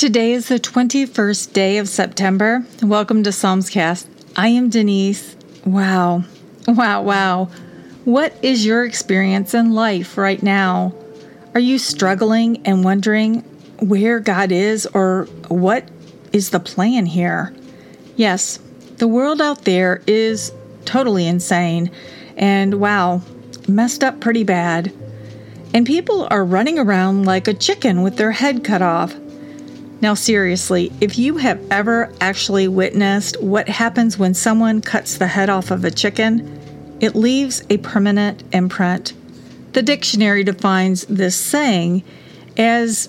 Today is the 21st day of September. Welcome to Psalmscast. I am Denise. Wow. Wow, wow. What is your experience in life right now? Are you struggling and wondering where God is or what is the plan here? Yes, the world out there is totally insane and wow, messed up pretty bad. And people are running around like a chicken with their head cut off. Now, seriously, if you have ever actually witnessed what happens when someone cuts the head off of a chicken, it leaves a permanent imprint. The dictionary defines this saying as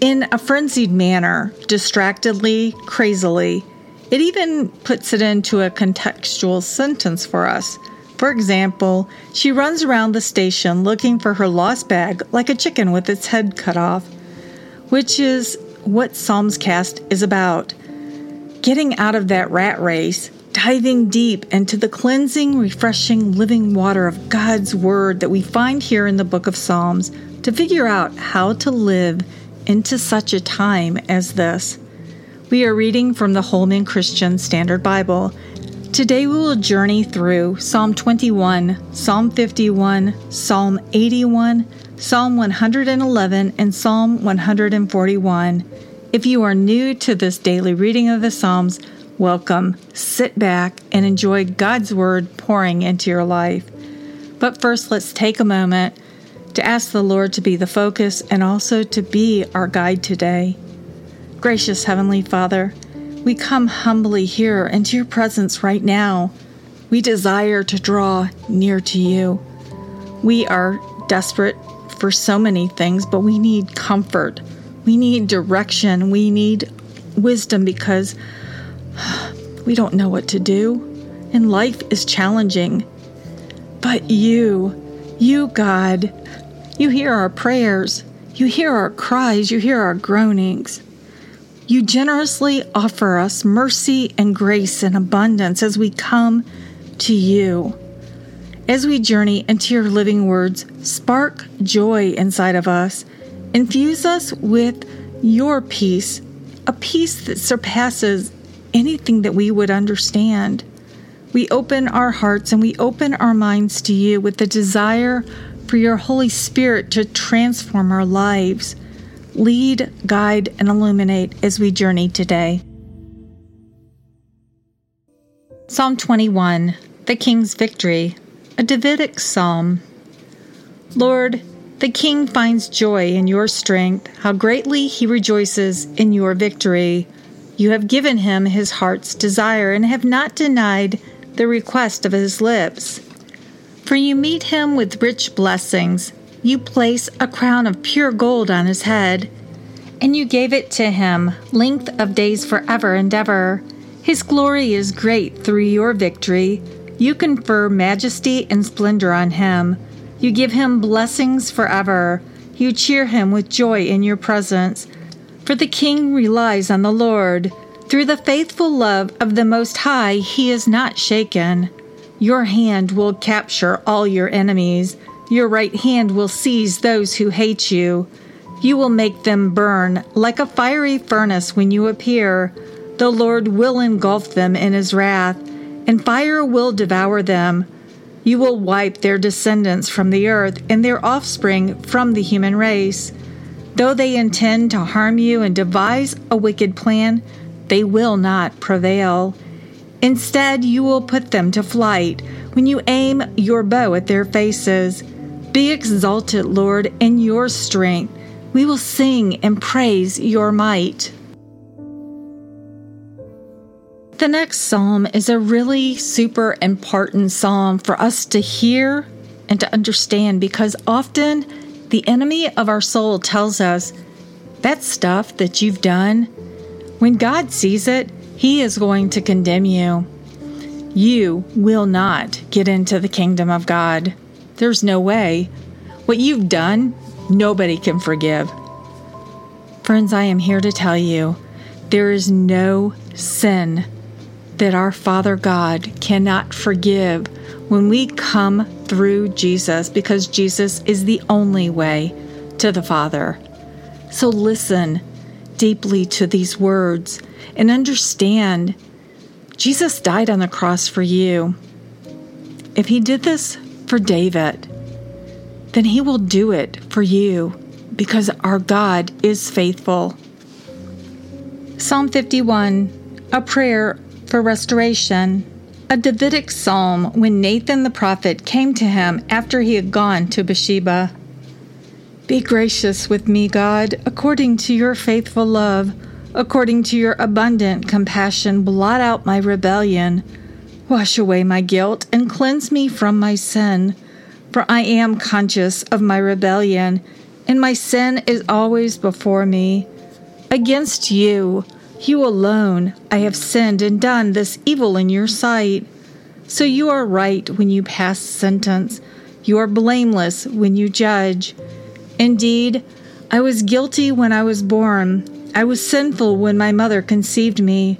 in a frenzied manner, distractedly, crazily. It even puts it into a contextual sentence for us. For example, she runs around the station looking for her lost bag like a chicken with its head cut off, which is what Psalmscast is about. Getting out of that rat race, diving deep into the cleansing, refreshing, living water of God's Word that we find here in the book of Psalms to figure out how to live into such a time as this. We are reading from the Holman Christian Standard Bible. Today we will journey through Psalm 21, Psalm 51, Psalm 81, Psalm 111, and Psalm 141. If you are new to this daily reading of the Psalms, welcome. Sit back and enjoy God's Word pouring into your life. But first, let's take a moment to ask the Lord to be the focus and also to be our guide today. Gracious Heavenly Father, we come humbly here into your presence right now. We desire to draw near to you. We are desperate for so many things, but we need comfort. We need direction. We need wisdom because we don't know what to do. And life is challenging. But you, you, God, you hear our prayers. You hear our cries. You hear our groanings. You generously offer us mercy and grace and abundance as we come to you. As we journey into your living words, spark joy inside of us. Infuse us with your peace, a peace that surpasses anything that we would understand. We open our hearts and we open our minds to you with the desire for your Holy Spirit to transform our lives. Lead, guide, and illuminate as we journey today. Psalm 21, the King's Victory a Davidic psalm. Lord, the king finds joy in your strength, how greatly he rejoices in your victory. You have given him his heart's desire and have not denied the request of his lips. For you meet him with rich blessings. You place a crown of pure gold on his head, and you gave it to him, length of days forever and ever. His glory is great through your victory. You confer majesty and splendor on him. You give him blessings forever. You cheer him with joy in your presence. For the king relies on the Lord. Through the faithful love of the Most High, he is not shaken. Your hand will capture all your enemies. Your right hand will seize those who hate you. You will make them burn like a fiery furnace when you appear. The Lord will engulf them in his wrath and fire will devour them. You will wipe their descendants from the earth and their offspring from the human race. Though they intend to harm you and devise a wicked plan, they will not prevail. Instead, you will put them to flight when you aim your bow at their faces. Be exalted, Lord, in your strength. We will sing and praise your might. The next psalm is a really super important psalm for us to hear and to understand because often the enemy of our soul tells us that stuff that you've done, when God sees it, he is going to condemn you. You will not get into the kingdom of God. There's no way. What you've done, nobody can forgive. Friends, I am here to tell you there is no sin that our Father God cannot forgive when we come through Jesus because Jesus is the only way to the Father. So listen, deeply to these words and understand Jesus died on the cross for you. If he did this for David, then he will do it for you because our God is faithful. Psalm 51, a prayer for restoration. A Davidic psalm when Nathan the prophet came to him after he had gone to Bathsheba. Be gracious with me, God, according to your faithful love, according to your abundant compassion, blot out my rebellion. Wash away my guilt and cleanse me from my sin. For I am conscious of my rebellion, and my sin is always before me. Against you, you alone, I have sinned and done this evil in your sight. So you are right when you pass sentence, you are blameless when you judge. Indeed, I was guilty when I was born, I was sinful when my mother conceived me.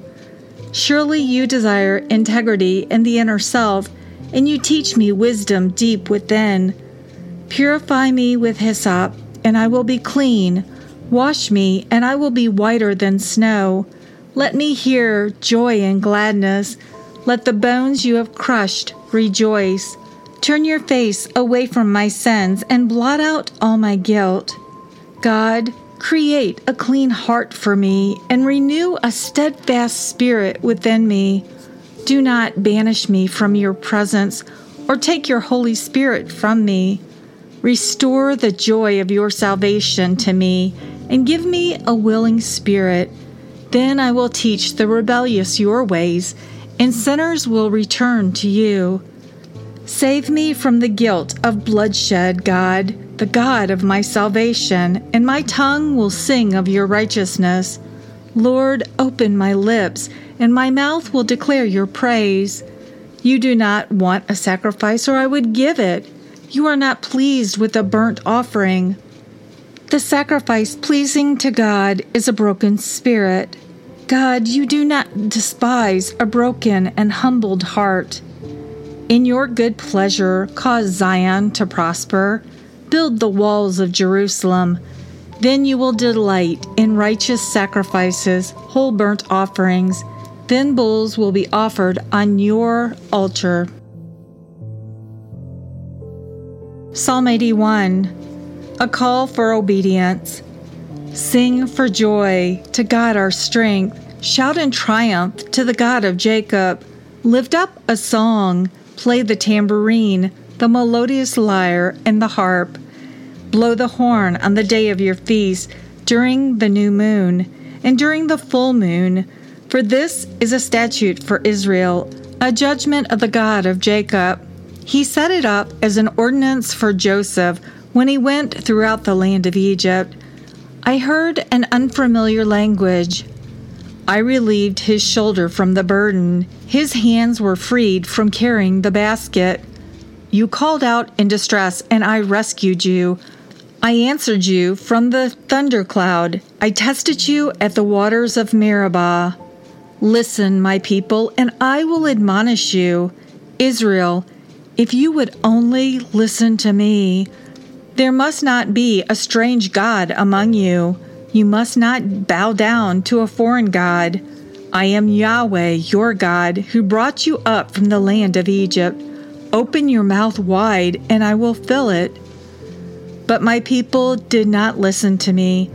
Surely you desire integrity in the inner self, and you teach me wisdom deep within. Purify me with hyssop, and I will be clean. Wash me, and I will be whiter than snow. Let me hear joy and gladness. Let the bones you have crushed rejoice. Turn your face away from my sins and blot out all my guilt. God, create a clean heart for me and renew a steadfast spirit within me. Do not banish me from your presence or take your Holy Spirit from me. Restore the joy of your salvation to me and give me a willing spirit. Then I will teach the rebellious your ways, and sinners will return to you. Save me from the guilt of bloodshed, God, the God of my salvation, and my tongue will sing of your righteousness. Lord, open my lips, and my mouth will declare your praise. You do not want a sacrifice, or I would give it. You are not pleased with a burnt offering. The sacrifice pleasing to God is a broken spirit. God, you do not despise a broken and humbled heart. In your good pleasure, cause Zion to prosper. Build the walls of Jerusalem. Then you will delight in righteous sacrifices, whole burnt offerings. Then bulls will be offered on your altar. Psalm 81 a call for obedience. Sing for joy to God our strength. Shout in triumph to the God of Jacob. Lift up a song. Play the tambourine, the melodious lyre, and the harp. Blow the horn on the day of your feast, during the new moon, and during the full moon. For this is a statute for Israel, a judgment of the God of Jacob. He set it up as an ordinance for Joseph when he went throughout the land of Egypt, I heard an unfamiliar language. I relieved his shoulder from the burden. His hands were freed from carrying the basket. You called out in distress, and I rescued you. I answered you from the thundercloud. I tested you at the waters of Meribah. Listen, my people, and I will admonish you. Israel, if you would only listen to me, there must not be a strange God among you. You must not bow down to a foreign God. I am Yahweh, your God, who brought you up from the land of Egypt. Open your mouth wide, and I will fill it. But my people did not listen to me.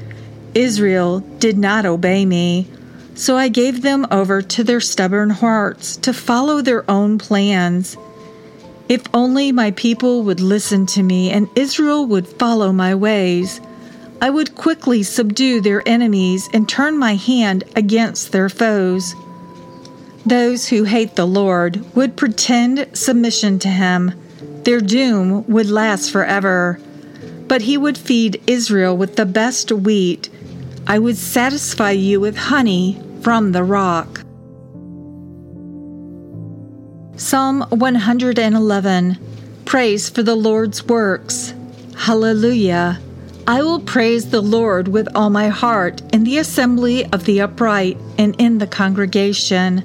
Israel did not obey me. So I gave them over to their stubborn hearts to follow their own plans. If only my people would listen to me and Israel would follow my ways, I would quickly subdue their enemies and turn my hand against their foes. Those who hate the Lord would pretend submission to him. Their doom would last forever. But he would feed Israel with the best wheat. I would satisfy you with honey from the rock. Psalm 111 Praise for the Lord's works. Hallelujah. I will praise the Lord with all my heart in the assembly of the upright and in the congregation.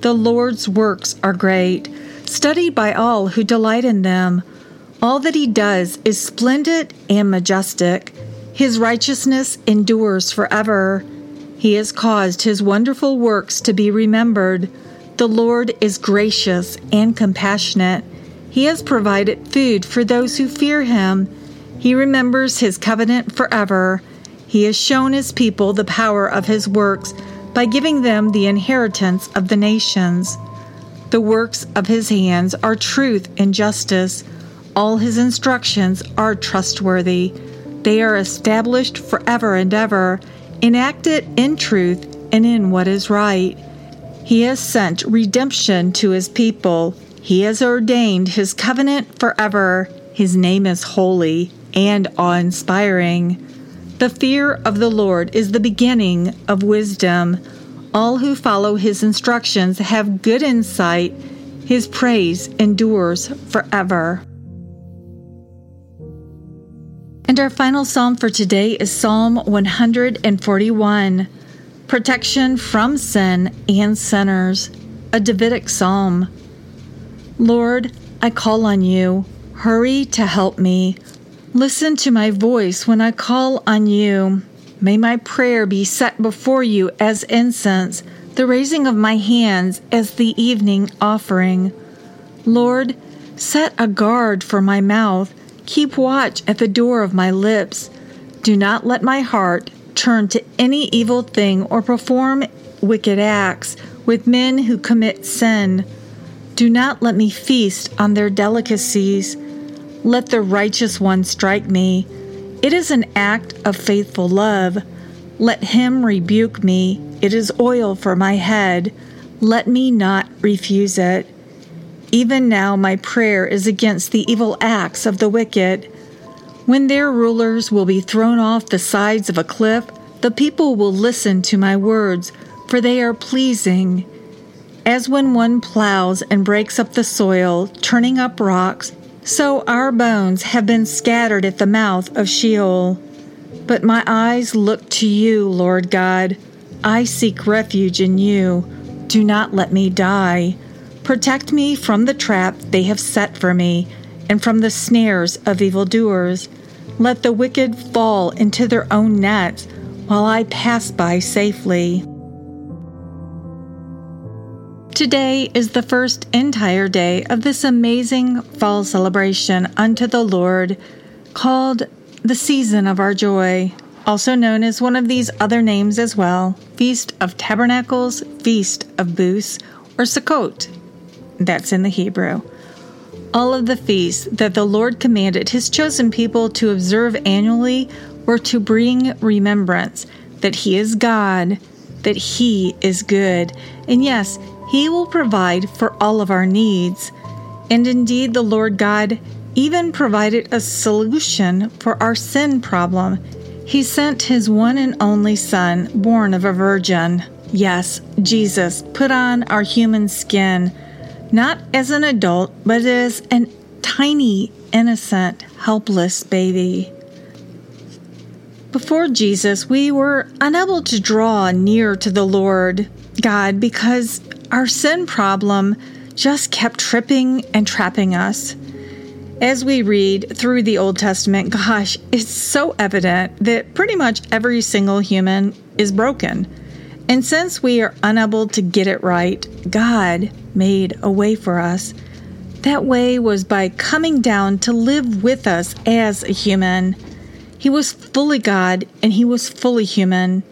The Lord's works are great, studied by all who delight in them. All that he does is splendid and majestic. His righteousness endures forever. He has caused his wonderful works to be remembered. The Lord is gracious and compassionate. He has provided food for those who fear him. He remembers his covenant forever. He has shown his people the power of his works by giving them the inheritance of the nations. The works of his hands are truth and justice. All his instructions are trustworthy. They are established forever and ever, enacted in truth and in what is right. He has sent redemption to his people. He has ordained his covenant forever. His name is holy and awe inspiring. The fear of the Lord is the beginning of wisdom. All who follow his instructions have good insight. His praise endures forever. And our final psalm for today is Psalm 141 Protection from Sin and Sinners, a Davidic psalm. Lord, I call on you. Hurry to help me. Listen to my voice when I call on you. May my prayer be set before you as incense, the raising of my hands as the evening offering. Lord, set a guard for my mouth. Keep watch at the door of my lips. Do not let my heart turn to any evil thing or perform wicked acts with men who commit sin. Do not let me feast on their delicacies let the righteous one strike me. It is an act of faithful love. Let him rebuke me. It is oil for my head. Let me not refuse it. Even now, my prayer is against the evil acts of the wicked. When their rulers will be thrown off the sides of a cliff, the people will listen to my words, for they are pleasing. As when one plows and breaks up the soil, turning up rocks, so our bones have been scattered at the mouth of Sheol. But my eyes look to you, Lord God. I seek refuge in you. Do not let me die. Protect me from the trap they have set for me, and from the snares of evildoers. Let the wicked fall into their own nets, while I pass by safely. Today is the first entire day of this amazing fall celebration unto the Lord called the Season of Our Joy, also known as one of these other names as well Feast of Tabernacles, Feast of Booths, or Sukkot. That's in the Hebrew. All of the feasts that the Lord commanded his chosen people to observe annually were to bring remembrance that he is God, that he is good, and yes, he will provide for all of our needs. And indeed, the Lord God even provided a solution for our sin problem. He sent his one and only Son, born of a virgin. Yes, Jesus put on our human skin, not as an adult, but as an tiny, innocent, helpless baby. Before Jesus, we were unable to draw near to the Lord God because our sin problem just kept tripping and trapping us. As we read through the Old Testament, gosh, it's so evident that pretty much every single human is broken. And since we are unable to get it right, God made a way for us. That way was by coming down to live with us as a human. He was fully God and he was fully human.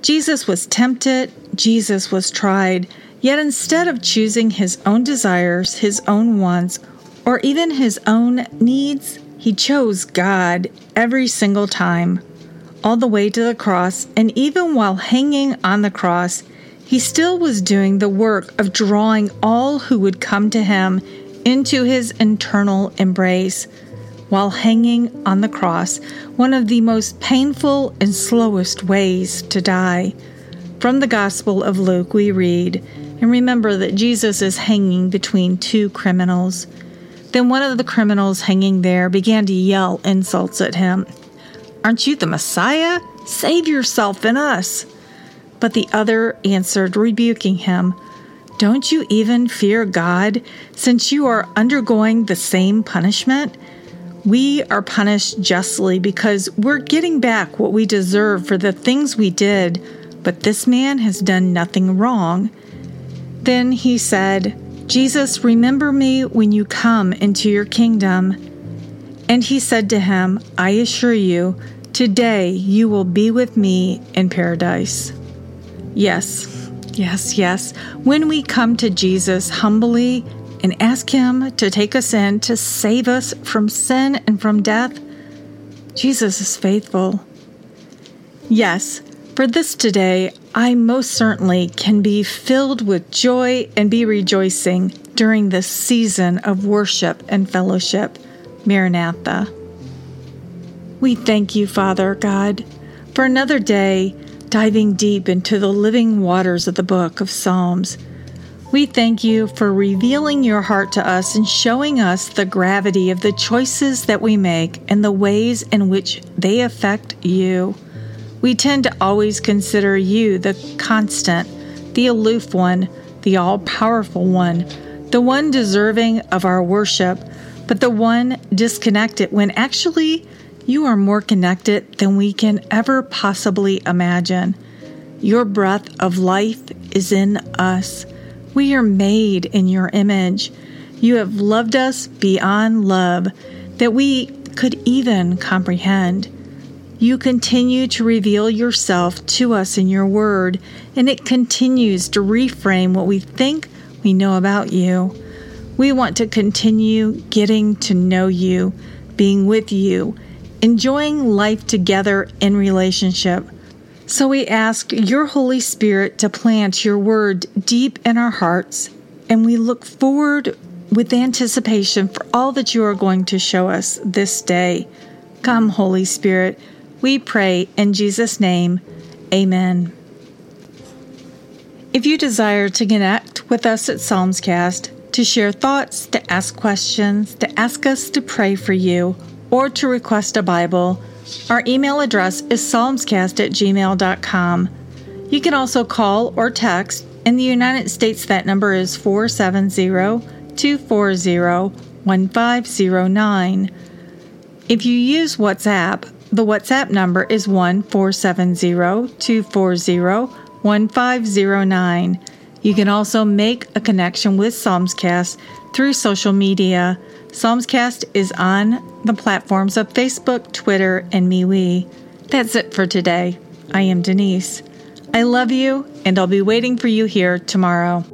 Jesus was tempted, Jesus was tried, Yet instead of choosing his own desires, his own wants, or even his own needs, he chose God every single time, all the way to the cross, and even while hanging on the cross, he still was doing the work of drawing all who would come to him into his eternal embrace. While hanging on the cross, one of the most painful and slowest ways to die. From the Gospel of Luke, we read, and remember that Jesus is hanging between two criminals. Then one of the criminals hanging there began to yell insults at him. Aren't you the Messiah? Save yourself and us. But the other answered, rebuking him, Don't you even fear God, since you are undergoing the same punishment? We are punished justly because we're getting back what we deserve for the things we did but this man has done nothing wrong. Then he said, Jesus, remember me when you come into your kingdom. And he said to him, I assure you, today you will be with me in paradise. Yes, yes, yes. When we come to Jesus humbly and ask Him to take us in to save us from sin and from death, Jesus is faithful. Yes, for this today, I most certainly can be filled with joy and be rejoicing during this season of worship and fellowship. Maranatha. We thank you, Father God, for another day diving deep into the living waters of the book of Psalms. We thank you for revealing your heart to us and showing us the gravity of the choices that we make and the ways in which they affect you. We tend to always consider you the constant, the aloof one, the all powerful one, the one deserving of our worship, but the one disconnected when actually you are more connected than we can ever possibly imagine. Your breath of life is in us. We are made in your image. You have loved us beyond love that we could even comprehend. You continue to reveal yourself to us in your word, and it continues to reframe what we think we know about you. We want to continue getting to know you, being with you, enjoying life together in relationship. So we ask your Holy Spirit to plant your word deep in our hearts, and we look forward with anticipation for all that you are going to show us this day. Come, Holy Spirit we pray in Jesus' name. Amen. If you desire to connect with us at Psalmscast, to share thoughts, to ask questions, to ask us to pray for you, or to request a Bible, our email address is psalmscast at gmail.com. You can also call or text. In the United States, that number is 470 240 1509. If you use WhatsApp, the WhatsApp number is 1 470 240 1509. You can also make a connection with Psalmscast through social media. Psalmscast is on the platforms of Facebook, Twitter, and MeWe. That's it for today. I am Denise. I love you, and I'll be waiting for you here tomorrow.